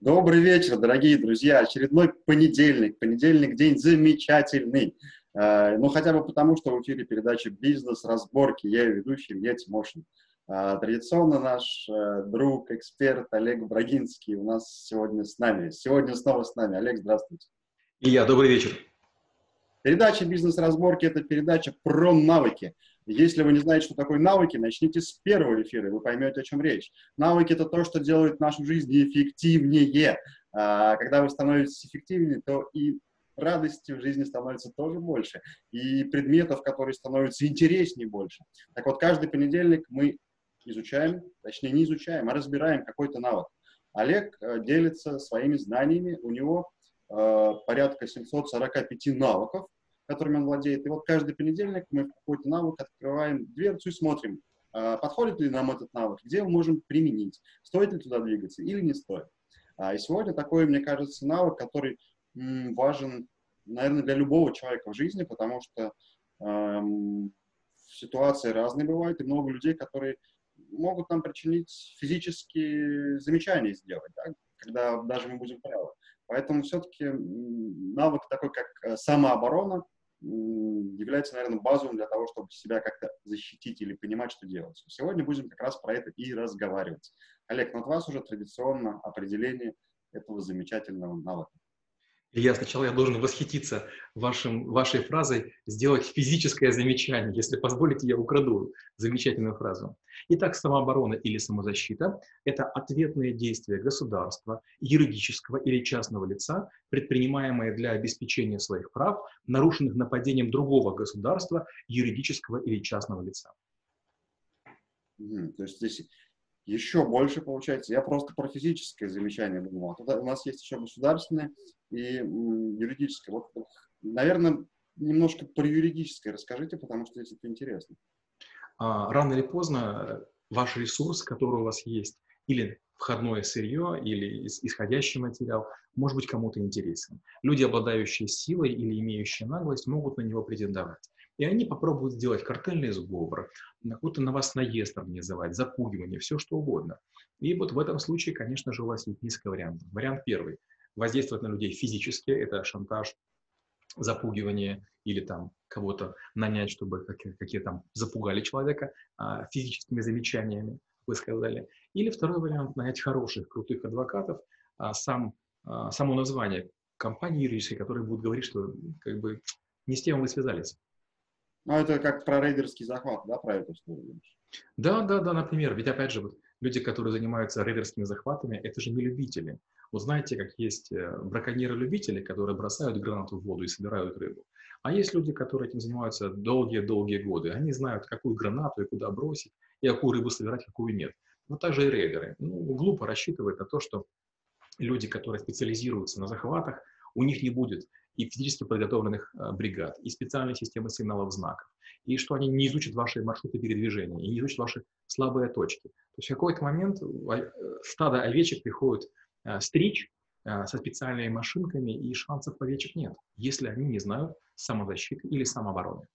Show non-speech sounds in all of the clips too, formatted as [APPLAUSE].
Добрый вечер, дорогие друзья. Очередной понедельник. Понедельник день замечательный. Э, ну, хотя бы потому, что в эфире передача «Бизнес-разборки». Я ее ведущий Илья Тимошин. Э, традиционно наш э, друг, эксперт Олег Брагинский у нас сегодня с нами. Сегодня снова с нами. Олег, здравствуйте. Илья, добрый вечер. Передача «Бизнес-разборки» — это передача про навыки. Если вы не знаете, что такое навыки, начните с первого эфира, и вы поймете, о чем речь. Навыки — это то, что делает нашу жизнь эффективнее. А, когда вы становитесь эффективнее, то и радости в жизни становится тоже больше, и предметов, которые становятся интереснее больше. Так вот, каждый понедельник мы изучаем, точнее не изучаем, а разбираем какой-то навык. Олег э, делится своими знаниями, у него э, порядка 745 навыков, которыми он владеет. И вот каждый понедельник мы какой-то навык открываем дверцу и смотрим, а, подходит ли нам этот навык, где мы можем применить, стоит ли туда двигаться или не стоит. А, и сегодня такой, мне кажется, навык, который важен, наверное, для любого человека в жизни, потому что эм, ситуации разные бывают, и много людей, которые могут нам причинить физические замечания сделать, да, когда даже мы будем правы. Поэтому все-таки навык такой, как э, самооборона, является, наверное, базовым для того, чтобы себя как-то защитить или понимать, что делать. Сегодня будем как раз про это и разговаривать. Олег, ну от вас уже традиционно определение этого замечательного навыка. Илья, сначала я должен восхититься вашим, вашей фразой «сделать физическое замечание». Если позволите, я украду замечательную фразу. Итак, самооборона или самозащита – это ответные действия государства, юридического или частного лица, предпринимаемые для обеспечения своих прав, нарушенных нападением другого государства, юридического или частного лица. То есть здесь еще больше получается. Я просто про физическое замечание думал. Тогда у нас есть еще государственное и юридическое. Вот, наверное, немножко про юридическое расскажите, потому что здесь это интересно. А, рано или поздно ваш ресурс, который у вас есть, или входное сырье, или исходящий материал, может быть кому-то интересен. Люди, обладающие силой или имеющие наглость, могут на него претендовать. И они попробуют сделать картельный сговор, какой-то на вас наезд организовать, запугивание, все что угодно. И вот в этом случае, конечно же, у вас есть несколько вариантов. Вариант первый. Воздействовать на людей физически, это шантаж, запугивание или там кого-то нанять, чтобы какие, какие там запугали человека а, физическими замечаниями, вы сказали. Или второй вариант, нанять хороших, крутых адвокатов, а сам, а, само название компании юридической, которые будут говорить, что как бы не с тем вы связались. Ну, это как про рейдерский захват, да, про эту историю? Да, да, да, например. Ведь, опять же, вот, люди, которые занимаются рейдерскими захватами, это же не любители. Вот знаете, как есть э, браконьеры-любители, которые бросают гранату в воду и собирают рыбу. А есть люди, которые этим занимаются долгие-долгие годы. Они знают, какую гранату и куда бросить, и какую рыбу собирать, какую нет. Вот так же и рейдеры. Ну, глупо рассчитывать на то, что люди, которые специализируются на захватах, у них не будет и физически подготовленных э, бригад, и специальной системы сигналов знаков, и что они не изучат ваши маршруты передвижения, и не изучат ваши слабые точки. То есть в какой-то момент э, стадо овечек приходит э, стричь со специальными машинками, и шансов овечек нет, если они не знают самозащиты или самообороны.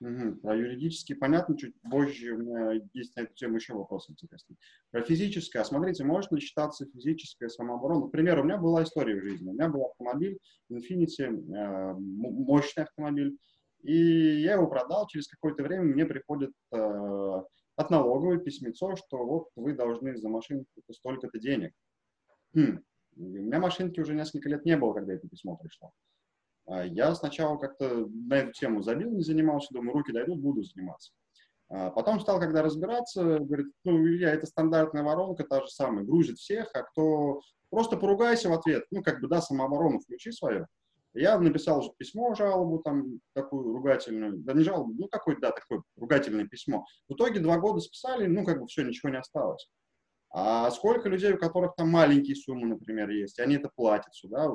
Угу. А юридически понятно, чуть позже у меня есть на эту тему еще вопрос интересный. Про физическое. Смотрите, может ли считаться физическая самооборона? Например, у меня была история в жизни. У меня был автомобиль Infiniti, э, мощный автомобиль, и я его продал. Через какое-то время мне приходит э, от налоговой письмецо, что вот вы должны за машинку столько-то денег. Хм. У меня машинки уже несколько лет не было, когда это письмо пришло. А я сначала как-то на эту тему забил, не занимался, думаю, руки дойдут, буду заниматься. А потом стал, когда разбираться, говорит, ну, Илья, это стандартная воронка, та же самая, грузит всех, а кто просто поругайся в ответ, ну, как бы, да, самооборону включи свою. Я написал уже письмо, жалобу там, такую ругательную, да не жалобу, ну, какое-то, да, такое ругательное письмо. В итоге два года списали, ну, как бы все, ничего не осталось. А сколько людей, у которых там маленькие суммы, например, есть, они это платят сюда.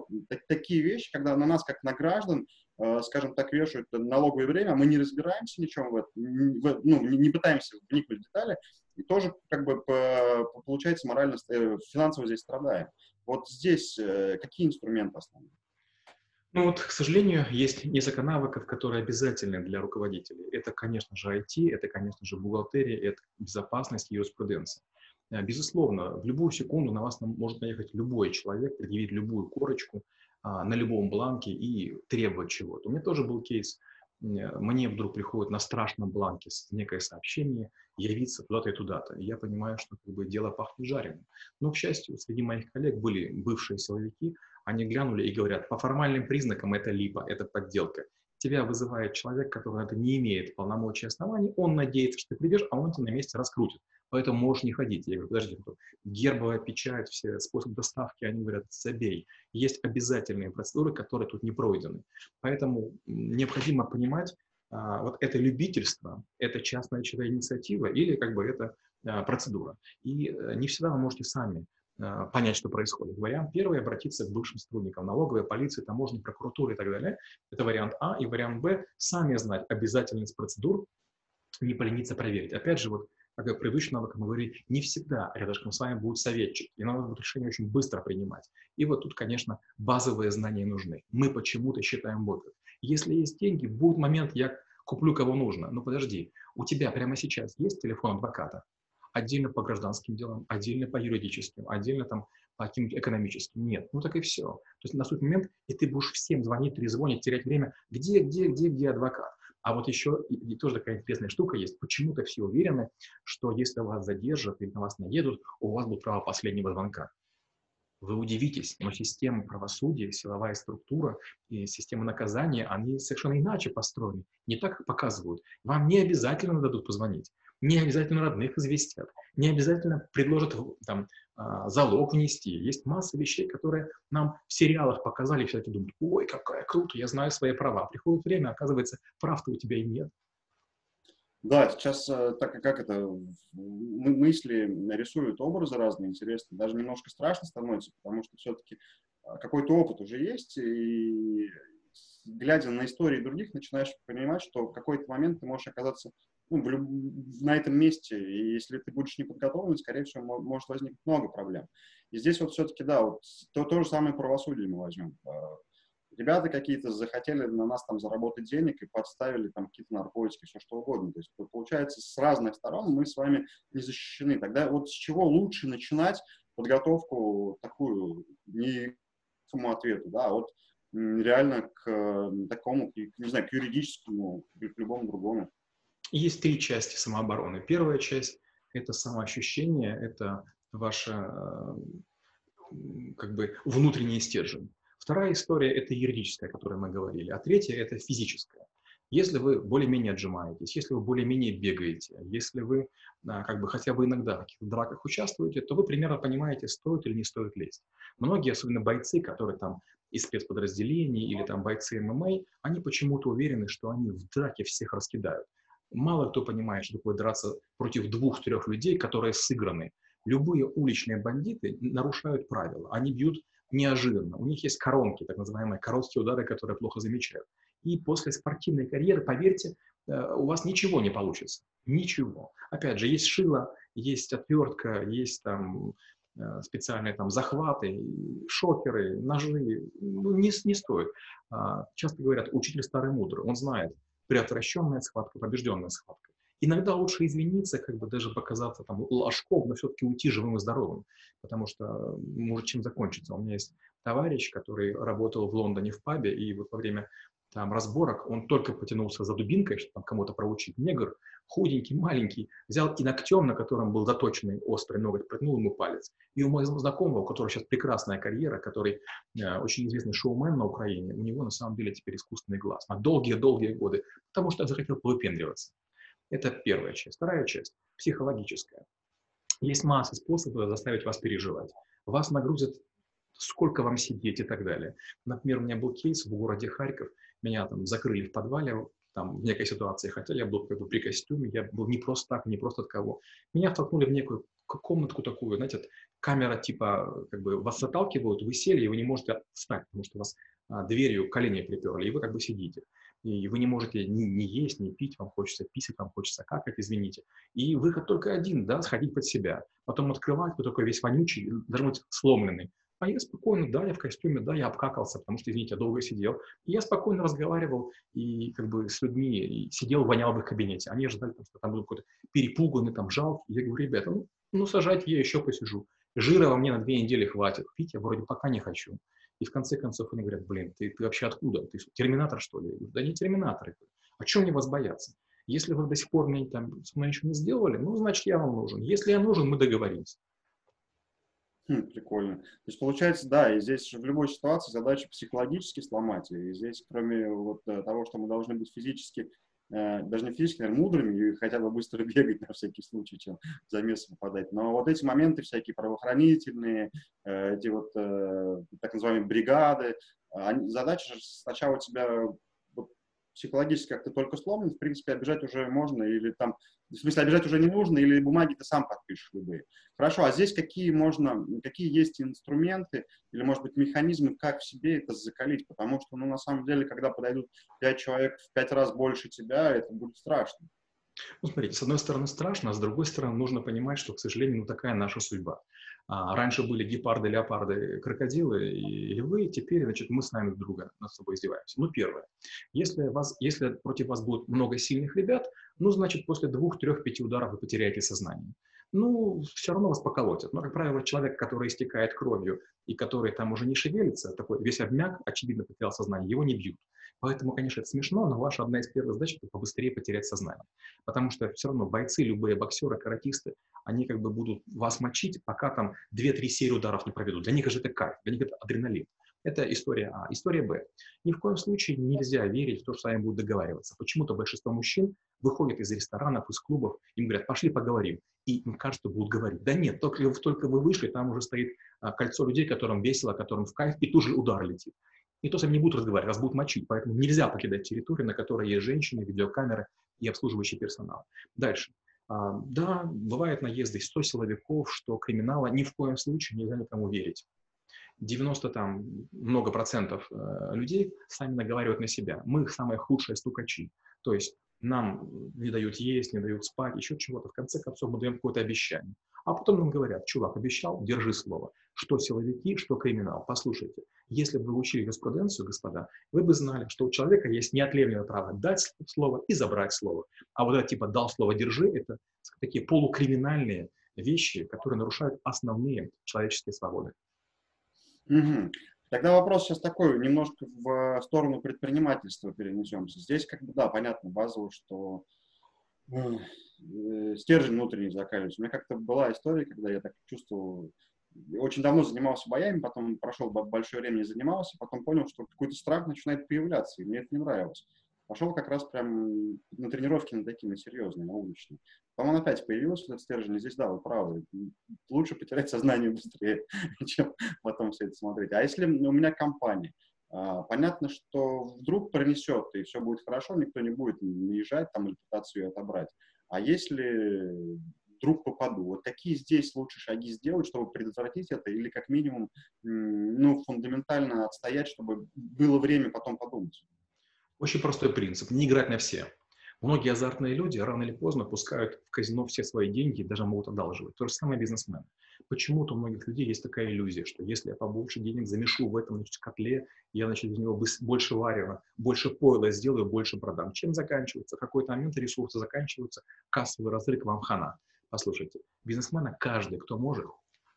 Такие вещи, когда на нас, как на граждан, э, скажем так, вешают налоговое время, а мы не разбираемся ничем в этом, ну, не, пытаемся вникнуть в детали, и тоже, как бы, по, получается, морально, э, финансово здесь страдаем. Вот здесь э, какие инструменты основные? Ну вот, к сожалению, есть несколько навыков, которые обязательны для руководителей. Это, конечно же, IT, это, конечно же, бухгалтерия, это безопасность и юриспруденция. Э, безусловно, в любую секунду на вас может наехать любой человек, предъявить любую корочку а, на любом бланке и требовать чего-то. У меня тоже был кейс. Мне вдруг приходит на страшном бланке некое сообщение явиться туда-то и туда-то. И я понимаю, что как бы, дело пахнет жареным. Но, к счастью, среди моих коллег были бывшие силовики, они глянули и говорят, по формальным признакам это либо, это подделка тебя вызывает человек, который это не имеет полномочий и оснований, он надеется, что ты придешь, а он тебя на месте раскрутит. Поэтому можешь не ходить. Я говорю, подожди, гербовая печать, все способы доставки, они говорят, забей. Есть обязательные процедуры, которые тут не пройдены. Поэтому необходимо понимать, а, вот это любительство, это частная чья инициатива или как бы это а, процедура. И э, не всегда вы можете сами а, понять, что происходит. Вариант первый – обратиться к бывшим сотрудникам налоговой, полиции, таможни, прокуратуры и так далее. Это вариант А. И вариант Б – сами знать обязательность процедур, не полениться проверить. Опять же, вот как привычно навык мы говорили, не всегда рядышком с вами будет советчик, и надо будет решение очень быстро принимать. И вот тут, конечно, базовые знания нужны. Мы почему-то считаем вот это. Если есть деньги, будет момент, я куплю кого нужно. Но подожди, у тебя прямо сейчас есть телефон адвоката? отдельно по гражданским делам, отдельно по юридическим, отдельно там по каким-то экономическим. Нет, ну так и все. То есть наступит момент, и ты будешь всем звонить, трезвонить, терять время. Где, где, где, где адвокат? А вот еще и, тоже такая интересная штука есть. Почему-то все уверены, что если вас задержат или на вас наедут, у вас будет право последнего звонка. Вы удивитесь, но система правосудия, силовая структура и система наказания, они совершенно иначе построены. Не так показывают. Вам не обязательно дадут позвонить не обязательно родных известят, не обязательно предложат там, а, залог внести. Есть масса вещей, которые нам в сериалах показали, все таки думают, ой, какая круто, я знаю свои права. Приходит время, оказывается, прав-то у тебя и нет. Да, сейчас э, так как это мысли рисуют образы разные, интересные, даже немножко страшно становится, потому что все-таки а, какой-то опыт уже есть, и глядя на истории других, начинаешь понимать, что в какой-то момент ты можешь оказаться ну, в люб... на этом месте, и если ты будешь не подготовлен, скорее всего, может возникнуть много проблем. И здесь вот все-таки, да, вот то, то же самое правосудие мы возьмем. А, ребята какие-то захотели на нас там заработать денег и подставили там какие-то наркотики, все что угодно. То есть, получается, с разных сторон мы с вами не защищены. Тогда вот с чего лучше начинать подготовку такую, не к ответу, да, а вот реально к такому, не знаю, к юридическому, или к любому другому. Есть три части самообороны. Первая часть – это самоощущение, это ваша как бы внутренний стержень. Вторая история – это юридическая, о которой мы говорили. А третья – это физическая. Если вы более-менее отжимаетесь, если вы более-менее бегаете, если вы а, как бы хотя бы иногда в каких-то драках участвуете, то вы примерно понимаете, стоит или не стоит лезть. Многие, особенно бойцы, которые там из спецподразделений или там бойцы ММА, они почему-то уверены, что они в драке всех раскидают. Мало кто понимает, что такое драться против двух-трех людей, которые сыграны. Любые уличные бандиты нарушают правила. Они бьют неожиданно. У них есть коронки, так называемые короткие удары, которые плохо замечают. И после спортивной карьеры, поверьте, э, у вас ничего не получится. Ничего. Опять же, есть шило, есть отвертка, есть там э, специальные там захваты, шокеры, ножи. Ну, не, не стоит. А, часто говорят, учитель старый мудрый. Он знает, предотвращенная схватка, побежденная схватка. Иногда лучше извиниться, как бы даже показаться там ложком, но все-таки уйти живым и здоровым, потому что может чем закончиться. У меня есть товарищ, который работал в Лондоне в пабе, и вот во время там разборок, он только потянулся за дубинкой, чтобы кому-то проучить. Негр, худенький, маленький, взял и ногтем, на котором был заточенный острый ноготь, протянул ему палец. И у моего знакомого, у которого сейчас прекрасная карьера, который э, очень известный шоумен на Украине, у него на самом деле теперь искусственный глаз на долгие-долгие годы, потому что он захотел повыпендриваться. Это первая часть. Вторая часть – психологическая. Есть масса способов заставить вас переживать. Вас нагрузят сколько вам сидеть и так далее. Например, у меня был кейс в городе Харьков, меня там закрыли в подвале, там, в некой ситуации, хотя я был как бы при костюме, я был не просто так, не просто от кого. Меня втолкнули в некую комнатку такую, знаете, камера типа, как бы вас заталкивают, вы сели, и вы не можете встать, потому что вас а, дверью колени приперли, и вы как бы сидите. И вы не можете ни, ни есть, ни пить, вам хочется писать, вам хочется какать, извините. И выход только один, да, сходить под себя. Потом открывать, вы такой весь вонючий, должен быть сломленный. А я спокойно, да, я в костюме, да, я обкакался, потому что, извините, я долго сидел. И я спокойно разговаривал и как бы с людьми, и сидел, вонял в их кабинете. Они ожидали, что там был какой-то перепуганный, там, жалкий. Я говорю, ребята, ну, Ну, сажать я еще посижу. Жира во мне на две недели хватит. Пить я вроде пока не хочу. И в конце концов они говорят, блин, ты, ты вообще откуда? Ты терминатор, что ли? да не терминатор. А чем мне вас бояться? Если вы до сих пор мне там со мной ничего не сделали, ну, значит, я вам нужен. Если я нужен, мы договоримся. Хм, прикольно. То есть получается, да, и здесь в любой ситуации задача психологически сломать. И здесь, кроме вот э, того, что мы должны быть физически, э, даже не физически, наверное, мудрыми и хотя бы быстро [LAUGHS] бегать на всякий случай, чем в замес попадать. Но вот эти моменты всякие правоохранительные, э, эти вот э, так называемые бригады, они, задача сначала тебя психологически как-то только сломлен, в принципе, обижать уже можно, или там, в смысле, обижать уже не нужно, или бумаги ты сам подпишешь любые. Хорошо, а здесь какие можно, какие есть инструменты, или, может быть, механизмы, как в себе это закалить, потому что, ну, на самом деле, когда подойдут пять человек в пять раз больше тебя, это будет страшно. Ну, смотрите, с одной стороны страшно, а с другой стороны нужно понимать, что, к сожалению, ну, такая наша судьба. А, раньше были гепарды, леопарды, крокодилы и львы, теперь, значит, мы с нами друг друга над собой издеваемся. Ну, первое. Если, вас, если против вас будет много сильных ребят, ну, значит, после двух, трех, пяти ударов вы потеряете сознание. Ну, все равно вас поколотят. Но, как правило, человек, который истекает кровью и который там уже не шевелится, такой весь обмяк, очевидно, потерял сознание, его не бьют. Поэтому, конечно, это смешно, но ваша одна из первых задач – это побыстрее потерять сознание. Потому что все равно бойцы, любые боксеры, каратисты, они как бы будут вас мочить, пока там 2-3 серии ударов не проведут. Для них же это кайф, для них это адреналин. Это история А. История Б. Ни в коем случае нельзя верить в то, что с вами будут договариваться. Почему-то большинство мужчин выходят из ресторанов, из клубов, им говорят, пошли поговорим. И им кажется, будут говорить. Да нет, только, только вы вышли, там уже стоит а, кольцо людей, которым весело, которым в кайф, и тут же удар летит никто с вами не будет разговаривать, вас будут мочить. Поэтому нельзя покидать территорию, на которой есть женщины, видеокамеры и обслуживающий персонал. Дальше. А, да, бывают наезды 100 силовиков, что криминала ни в коем случае нельзя никому верить. 90 там много процентов э, людей сами наговаривают на себя. Мы их самые худшие стукачи. То есть нам не дают есть, не дают спать, еще чего-то. В конце концов мы даем какое-то обещание. А потом нам говорят, чувак, обещал, держи слово. Что силовики, что криминал. Послушайте, если бы вы учили юриспруденцию, господа, вы бы знали, что у человека есть неотъемлемое право дать слово и забрать слово. А вот это типа «дал слово, держи» — это такие полукриминальные вещи, которые нарушают основные человеческие свободы. Угу. Тогда вопрос сейчас такой, немножко в сторону предпринимательства перенесемся. Здесь как бы, да, понятно, базово, что э, стержень внутренний закаливается. У меня как-то была история, когда я так чувствовал, очень давно занимался боями, потом прошел большое время не занимался, потом понял, что какой-то страх начинает появляться, и мне это не нравилось. Пошел как раз прям на тренировки на такие, на серьезные, на уличные. Потом он опять появился, этот стержень, и здесь, да, вы правы, лучше потерять сознание быстрее, [LAUGHS] чем потом все это смотреть. А если у меня компания, понятно, что вдруг пронесет, и все будет хорошо, никто не будет наезжать там или пытаться ее отобрать. А если вдруг попаду. Вот какие здесь лучше шаги сделать, чтобы предотвратить это, или как минимум, ну, фундаментально отстоять, чтобы было время потом подумать? Очень простой принцип. Не играть на все. Многие азартные люди рано или поздно пускают в казино все свои деньги и даже могут одалживать. То же самое бизнесмены. Почему-то у многих людей есть такая иллюзия, что если я побольше денег замешу в этом значит, котле, я значит, из него больше варева, больше пойла сделаю, больше продам. Чем заканчивается? В какой-то момент ресурсы заканчиваются, кассовый разрыв вам хана. Послушайте, бизнесмена каждый, кто может,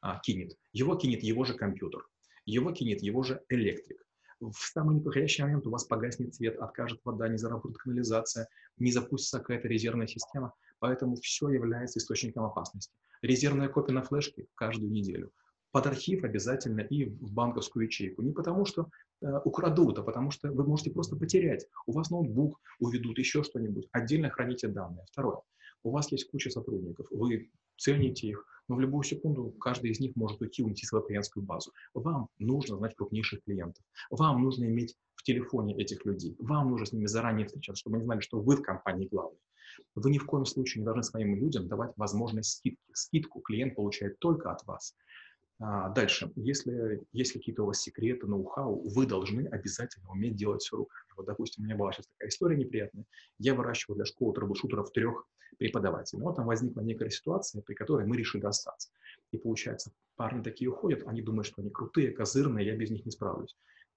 а, кинет. Его кинет его же компьютер, его кинет его же электрик. В самый неподходящий момент у вас погаснет свет, откажет вода, не заработает канализация, не запустится какая-то резервная система. Поэтому все является источником опасности. Резервная копия на флешке каждую неделю. Под архив обязательно и в банковскую ячейку. Не потому, что э, украдут, а потому что вы можете просто потерять. У вас ноутбук уведут, еще что-нибудь. Отдельно храните данные. Второе. У вас есть куча сотрудников, вы цените их, но в любую секунду каждый из них может уйти, уйти свою клиентскую базу. Вам нужно знать крупнейших клиентов. Вам нужно иметь в телефоне этих людей. Вам нужно с ними заранее встречаться, чтобы они знали, что вы в компании главный. Вы ни в коем случае не должны своим людям давать возможность скидки. Скидку клиент получает только от вас. А, дальше, если есть какие-то у вас секреты, ноу-хау, вы должны обязательно уметь делать все руками. Вот, допустим, у меня была сейчас такая история неприятная. Я выращивал для школы трэблшутеров трех преподавателей. Но вот там возникла некая ситуация, при которой мы решили остаться. И получается, парни такие уходят, они думают, что они крутые, козырные, я без них не справлюсь.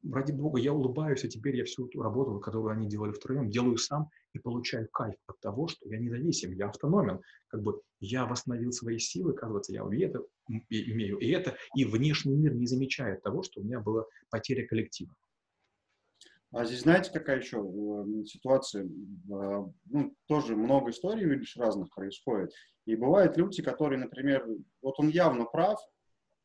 Ради бога, я улыбаюсь, а теперь я всю эту работу, которую они делали втроем, делаю сам и получаю кайф от того, что я независим, я автономен. Как бы я восстановил свои силы, оказывается, я и это, имею и это, и внешний мир не замечает того, что у меня была потеря коллектива. А здесь знаете, какая еще ситуация? Э, ну, тоже много историй, видишь, разных происходит. И бывают люди, которые, например, вот он явно прав,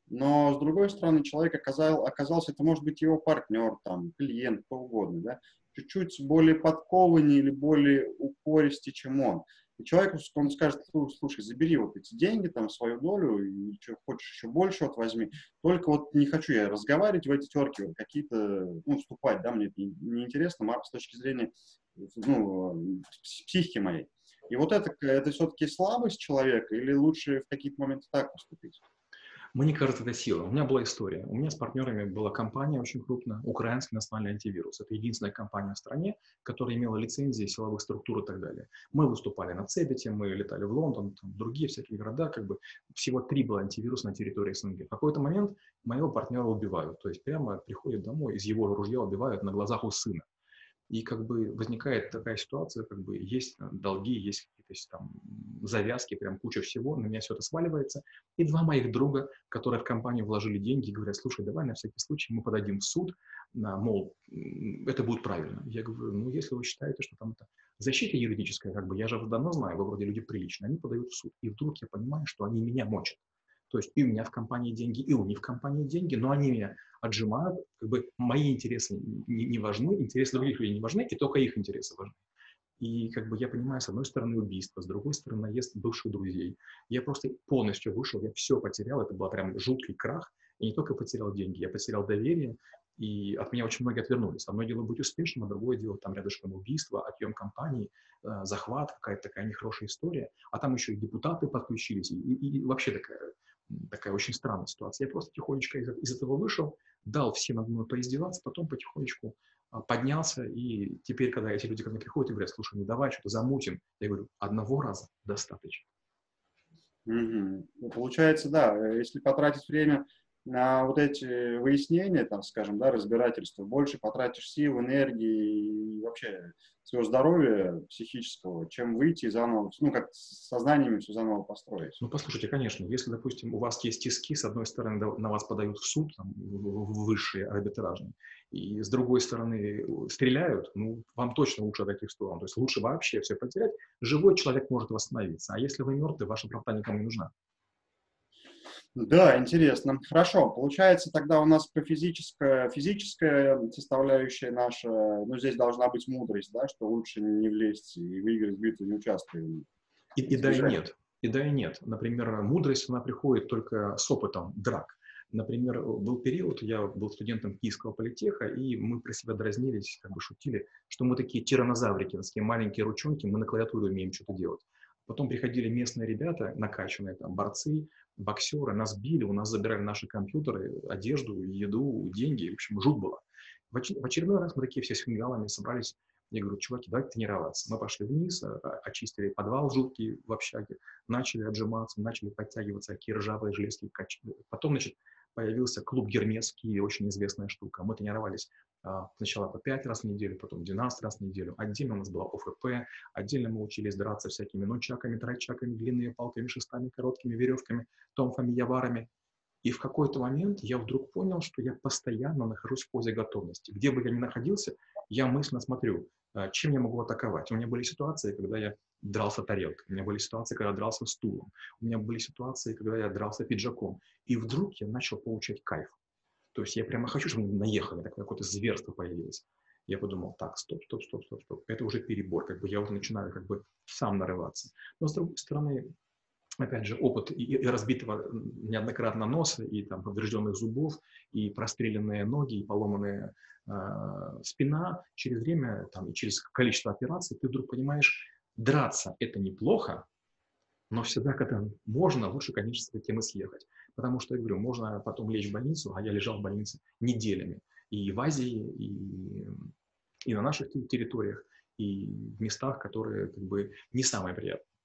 но с другой стороны человек оказал, оказался, это может быть его партнер, там, клиент, кто угодно, да, чуть-чуть более подкованнее или более упористее, чем он. И человек, он скажет, слушай, забери вот эти деньги, там, свою долю, и что хочешь еще больше вот возьми. Только вот не хочу я разговаривать в эти терки, вот, какие-то, ну, вступать, да, мне это неинтересно с точки зрения, ну, психики моей. И вот это, это все-таки слабость человека или лучше в какие-то моменты так поступить? Мне кажется, это сила. У меня была история. У меня с партнерами была компания очень крупная, Украинский национальный антивирус. Это единственная компания в стране, которая имела лицензии, силовых структур и так далее. Мы выступали на Цебете, мы летали в Лондон, там, другие всякие города. Как бы всего три было антивирус на территории СНГ. В какой-то момент моего партнера убивают. То есть прямо приходит домой, из его ружья убивают на глазах у сына. И как бы возникает такая ситуация, как бы есть долги, есть какие-то там завязки, прям куча всего, на меня все это сваливается. И два моих друга, которые в компанию вложили деньги, говорят, слушай, давай на всякий случай мы подадим в суд, мол, это будет правильно. Я говорю, ну, если вы считаете, что там это защита юридическая, как бы, я же давно знаю, вы вроде люди приличные, они подают в суд. И вдруг я понимаю, что они меня мочат. То есть и у меня в компании деньги, и у них в компании деньги, но они меня отжимают, как бы мои интересы не, не важны, интересы других людей не важны, и только их интересы важны. И как бы я понимаю, с одной стороны убийство, с другой стороны наезд бывших друзей. Я просто полностью вышел, я все потерял, это был прям жуткий крах. Я не только потерял деньги, я потерял доверие, и от меня очень многие отвернулись. Одно дело быть успешным, а другое дело там рядышком убийство, отъем компании, э, захват, какая-то такая нехорошая история. А там еще и депутаты подключились, и, и, и вообще такая такая очень странная ситуация. Я просто тихонечко из, из этого вышел, дал всем одной поиздеваться, потом потихонечку а, поднялся, и теперь, когда эти люди ко мне приходят и говорят, слушай, ну давай что-то замутим, я говорю, одного раза достаточно. Угу. Получается, да, э, если потратить время на вот эти выяснения, там, скажем, да, разбирательства, больше потратишь сил, энергии и вообще своего здоровья психического, чем выйти и заново, ну, как с сознаниями все заново построить. Ну, послушайте, конечно, если, допустим, у вас есть тиски, с одной стороны, на вас подают в суд, там, в высшие арбитражные, и с другой стороны стреляют, ну, вам точно лучше отойти в сторону. То есть лучше вообще все потерять. Живой человек может восстановиться, а если вы мертвый, ваша правда никому не нужна. Да, интересно. Хорошо. Получается, тогда у нас по физическая, физическая составляющая наша, ну, здесь должна быть мудрость, да, что лучше не влезть и выиграть битву, не участвуя. И, и да, и нет. И да, и нет. Например, мудрость, она приходит только с опытом драк. Например, был период, я был студентом Киевского политеха, и мы про себя дразнились, как бы шутили, что мы такие тиранозаврики, такие маленькие ручонки, мы на клавиатуре умеем что-то делать. Потом приходили местные ребята, накачанные там борцы, боксеры, нас били, у нас забирали наши компьютеры, одежду, еду, деньги, в общем, жут было. В, оч- в очередной раз мы такие все с фингалами собрались, я говорю, чуваки, давайте тренироваться. Мы пошли вниз, а, а, очистили подвал жуткий в общаге, начали отжиматься, начали подтягиваться, какие ржавые железки. Потом, значит, появился клуб Гермес очень известная штука. Мы тренировались а, сначала по 5 раз в неделю, потом 12 раз в неделю. Отдельно у нас была ОФП, отдельно мы учились драться всякими ночаками, трачаками, длинными палками, шестами, короткими веревками, томфами, яварами. И в какой-то момент я вдруг понял, что я постоянно нахожусь в позе готовности. Где бы я ни находился, я мысленно смотрю, чем я могу атаковать. У меня были ситуации, когда я дрался тарелкой, у меня были ситуации, когда я дрался стулом, у меня были ситуации, когда я дрался пиджаком. И вдруг я начал получать кайф. То есть я прямо хочу, чтобы они наехали, такое какое-то зверство появилось. Я подумал, так, стоп, стоп, стоп, стоп, стоп. Это уже перебор, как бы я уже начинаю как бы сам нарываться. Но с другой стороны, опять же, опыт и, и разбитого неоднократно носа, и там поврежденных зубов, и простреленные ноги, и поломанная э, спина, через время там, и через количество операций ты вдруг понимаешь, драться это неплохо, но всегда, когда можно, лучше, конечно, с этой темы съехать. Потому что, я говорю, можно потом лечь в больницу, а я лежал в больнице неделями. И в Азии, и, и на наших территориях, и в местах, которые как бы не самые приятные.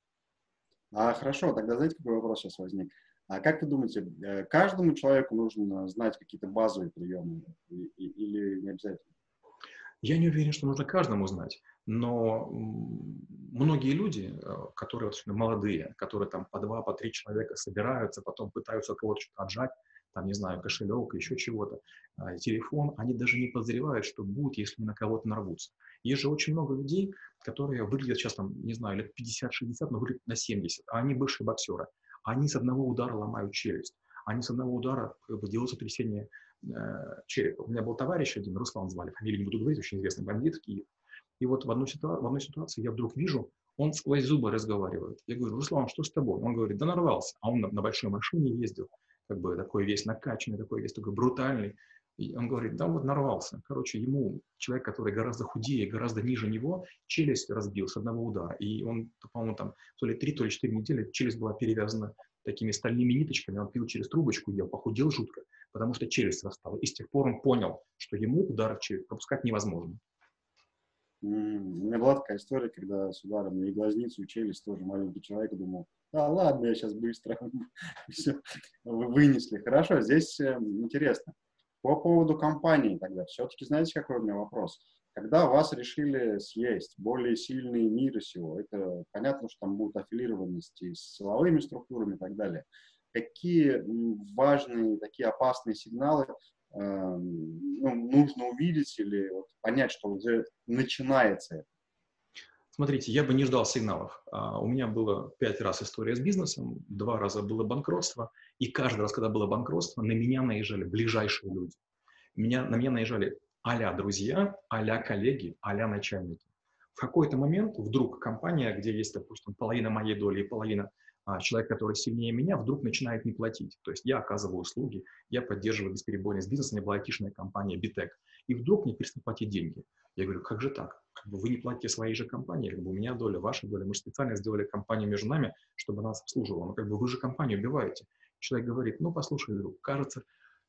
А, хорошо, тогда знаете, какой вопрос сейчас возник? А как вы думаете, э, каждому человеку нужно знать какие-то базовые приемы или не обязательно? Я не уверен, что нужно каждому знать, но многие люди, э, которые молодые, которые там по два, по три человека собираются, потом пытаются кого-то что-то отжать, там, не знаю, кошелек, еще чего-то, а, телефон, они даже не подозревают, что будет, если на кого-то нарвутся. Есть же очень много людей, которые выглядят сейчас, там, не знаю, лет 50-60, но выглядят на 70, а они бывшие боксеры. Они с одного удара ломают челюсть, они с одного удара как бы, делают сотрясение э, черепа. У меня был товарищ один, Руслан звали, фамилию не буду говорить, очень известный бандит в Киеве. И вот в, одну ситуа- в одной ситуации я вдруг вижу, он сквозь зубы разговаривает. Я говорю, Руслан, что с тобой? Он говорит, да нарвался. А он на, на большой машине ездил, как бы такой весь накачанный, такой весь такой брутальный. И он говорит, да вот нарвался. Короче, ему человек, который гораздо худее, гораздо ниже него, челюсть разбил с одного удара. И он, по-моему, там то ли три, то ли четыре недели челюсть была перевязана такими стальными ниточками. Он пил через трубочку, ел, похудел жутко, потому что челюсть расстала. И с тех пор он понял, что ему удары в челюсть пропускать невозможно. У меня была такая история, когда с ударом и глазницу, и челюсть тоже маленький человек думал, да ладно, я сейчас быстро [LAUGHS] все вынесли. Хорошо, здесь э, интересно. По поводу компании тогда, все-таки знаете, какой у меня вопрос? Когда вас решили съесть более сильные мира сего, это понятно, что там будут аффилированности с силовыми структурами и так далее. Какие важные, такие опасные сигналы э, ну, нужно увидеть или вот понять, что уже начинается это? Смотрите, я бы не ждал сигналов. А, у меня было пять раз история с бизнесом, два раза было банкротство, и каждый раз, когда было банкротство, на меня наезжали ближайшие люди. Меня, на меня наезжали а друзья, а коллеги, а начальники. В какой-то момент вдруг компания, где есть, допустим, половина моей доли и половина а, человек, который сильнее меня, вдруг начинает не платить. То есть я оказываю услуги, я поддерживаю бесперебойность бизнеса, у меня была айтишная компания Битек, и вдруг мне перестают платить деньги. Я говорю, как же так? Как бы вы не платите своей же компании, как бы у меня доля, ваша доля. Мы специально сделали компанию между нами, чтобы нас обслуживала. Но как бы вы же компанию убиваете. Человек говорит, ну, послушай, друг, кажется,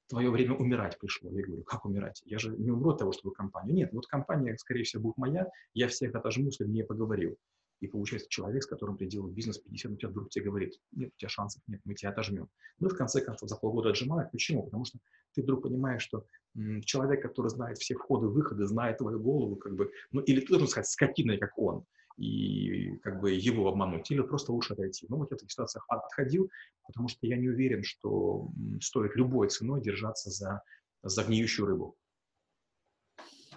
твое время умирать пришло. Я говорю, как умирать? Я же не умру от того, чтобы компания. Нет, вот компания, скорее всего, будет моя, я всех отожму, с людьми поговорил. И получается, человек, с которым ты делал бизнес 50 на тебя вдруг тебе говорит, нет, у тебя шансов нет, мы тебя отожмем. Ну и в конце концов за полгода отжимают. Почему? Потому что ты вдруг понимаешь, что м, человек, который знает все входы, выходы, знает твою голову, как бы, ну или ты должен сказать, скотиной, как он, и как бы его обмануть, или просто лучше отойти. Ну вот я в таких ситуациях отходил, потому что я не уверен, что стоит любой ценой держаться за, за гниющую рыбу.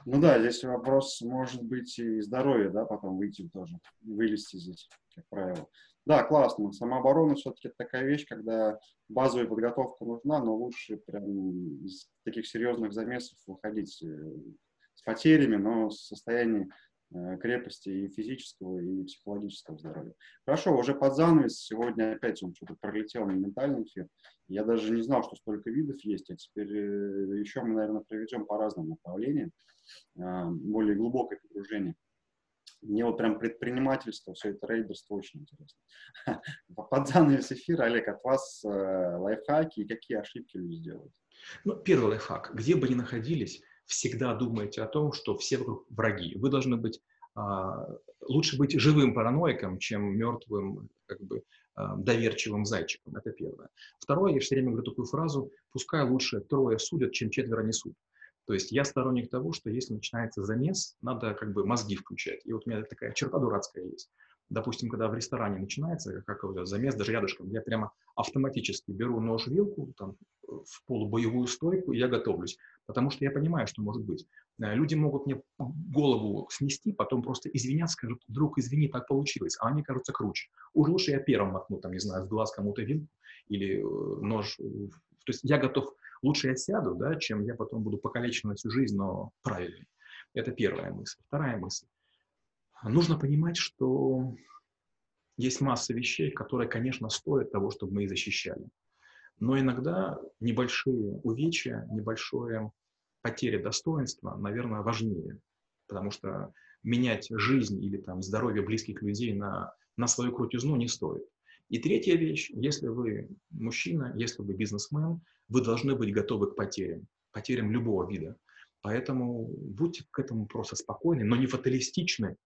Ну да, здесь вопрос может быть и здоровье, да, потом выйти тоже, вылезти здесь, как правило. Да, классно. Самооборона все-таки такая вещь, когда базовая подготовка нужна, но лучше прям из таких серьезных замесов выходить э, с потерями, но в состоянии крепости и физического, и психологического здоровья. Хорошо, уже под занавес. Сегодня опять он что-то пролетел на ментальный эфир. Я даже не знал, что столько видов есть, а теперь э, еще мы, наверное, проведем по разным направлениям, а, более глубокое погружение. Мне вот прям предпринимательство, все это рейдерство очень интересно. [LAUGHS] Под занавес эфира, Олег, от вас э, лайфхаки и какие ошибки люди делают? Ну, первый лайфхак. Где бы ни находились, всегда думайте о том, что все враги. Вы должны быть а, лучше быть живым параноиком, чем мертвым, как бы, а, доверчивым зайчиком. Это первое. Второе, я все время говорю такую фразу, пускай лучше трое судят, чем четверо несут. То есть я сторонник того, что если начинается замес, надо как бы мозги включать. И вот у меня такая черта дурацкая есть. Допустим, когда в ресторане начинается какой-то замес, даже рядышком, я прямо автоматически беру нож, вилку, там, в полубоевую стойку, и я готовлюсь. Потому что я понимаю, что может быть. Э, люди могут мне голову снести, потом просто извиняться, скажут, друг, извини, так получилось. А они кажутся круче. Уж лучше я первым макну, там, не знаю, в глаз кому-то вилку или э, нож. То есть я готов лучше я сяду, да, чем я потом буду покалечен всю жизнь, но правильный. Это первая мысль. Вторая мысль. Нужно понимать, что есть масса вещей, которые, конечно, стоят того, чтобы мы их защищали. Но иногда небольшие увечья, небольшое потеря достоинства, наверное, важнее. Потому что менять жизнь или там, здоровье близких людей на, на свою крутизну не стоит. И третья вещь, если вы мужчина, если вы бизнесмен, вы должны быть готовы к потерям, потерям любого вида. Поэтому будьте к этому просто спокойны, но не фаталистичны,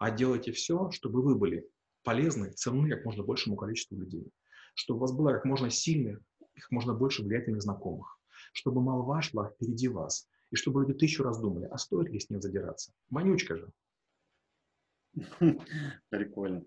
а делайте все, чтобы вы были полезны, ценны как можно большему количеству людей. чтобы у вас было как можно сильных, как можно больше влиятельных знакомых, чтобы молва шла впереди вас, и чтобы люди тысячу раз думали, а стоит ли с ним задираться? Вонючка же. [LAUGHS] Прикольно.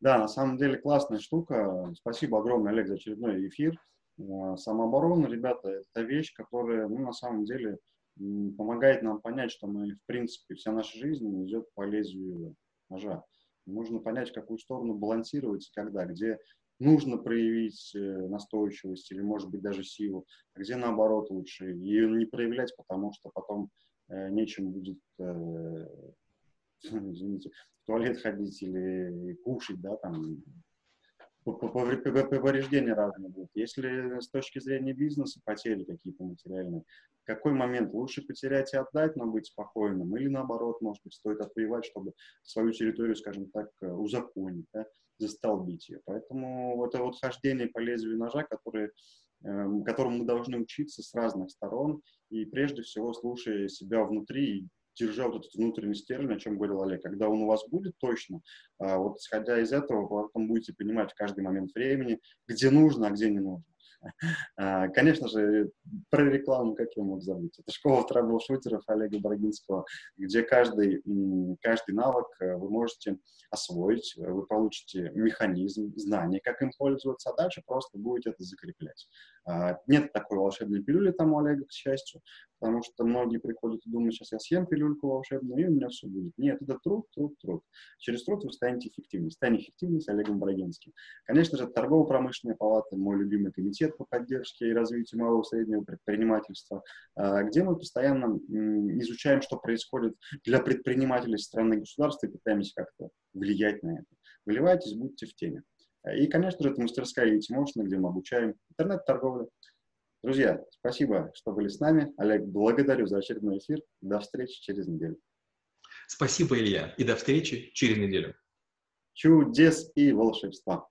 Да, на самом деле классная штука. Спасибо огромное, Олег, за очередной эфир. А, самооборона, ребята, это вещь, которая, ну, на самом деле, помогает нам понять, что мы, в принципе, вся наша жизнь идет по лезвию ножа. Нужно понять, в какую сторону балансировать и когда, где нужно проявить э, настойчивость или, может быть, даже силу, а где, наоборот, лучше ее не проявлять, потому что потом э, нечем будет, э, [CLEARS THROAT] извините, в туалет ходить или кушать, да, там, повреждения разные будут. Если с точки зрения бизнеса потери какие-то материальные, в какой момент лучше потерять и отдать, но быть спокойным, или наоборот, может быть, стоит отвоевать, чтобы свою территорию, скажем так, узаконить, да, застолбить ее. Поэтому это вот хождение по лезвию ножа, которое, э, которому мы должны учиться с разных сторон, и прежде всего слушая себя внутри держа вот этот внутренний стержень, о чем говорил Олег, когда он у вас будет точно, а, вот исходя из этого, потом будете понимать в каждый момент времени, где нужно, а где не нужно. А, конечно же, про рекламу как я мог забыть. Это школа трэбл-шутеров Олега Брагинского, где каждый, каждый навык э, вы можете освоить, вы получите механизм, знание, как им пользоваться, а дальше просто будете это закреплять. А, нет такой волшебной пилюли там у Олега, к счастью, потому что многие приходят и думают, сейчас я съем пилюльку волшебную, и у меня все будет. Нет, это труд, труд, труд. Через труд вы станете эффективнее. Станете эффективнее с Олегом Брагинским. Конечно же, торгово-промышленная палата, мой любимый комитет по поддержке и развитию малого и среднего предпринимательства, а, где мы постоянно изучаем, что происходит для предпринимателей страны и государства и пытаемся как-то влиять на это. Выливайтесь, будьте в теме. И, конечно же, это мастерская Emotion, где мы обучаем интернет-торговле. Друзья, спасибо, что были с нами. Олег, благодарю за очередной эфир. До встречи через неделю. Спасибо, Илья, и до встречи через неделю. Чудес и волшебства.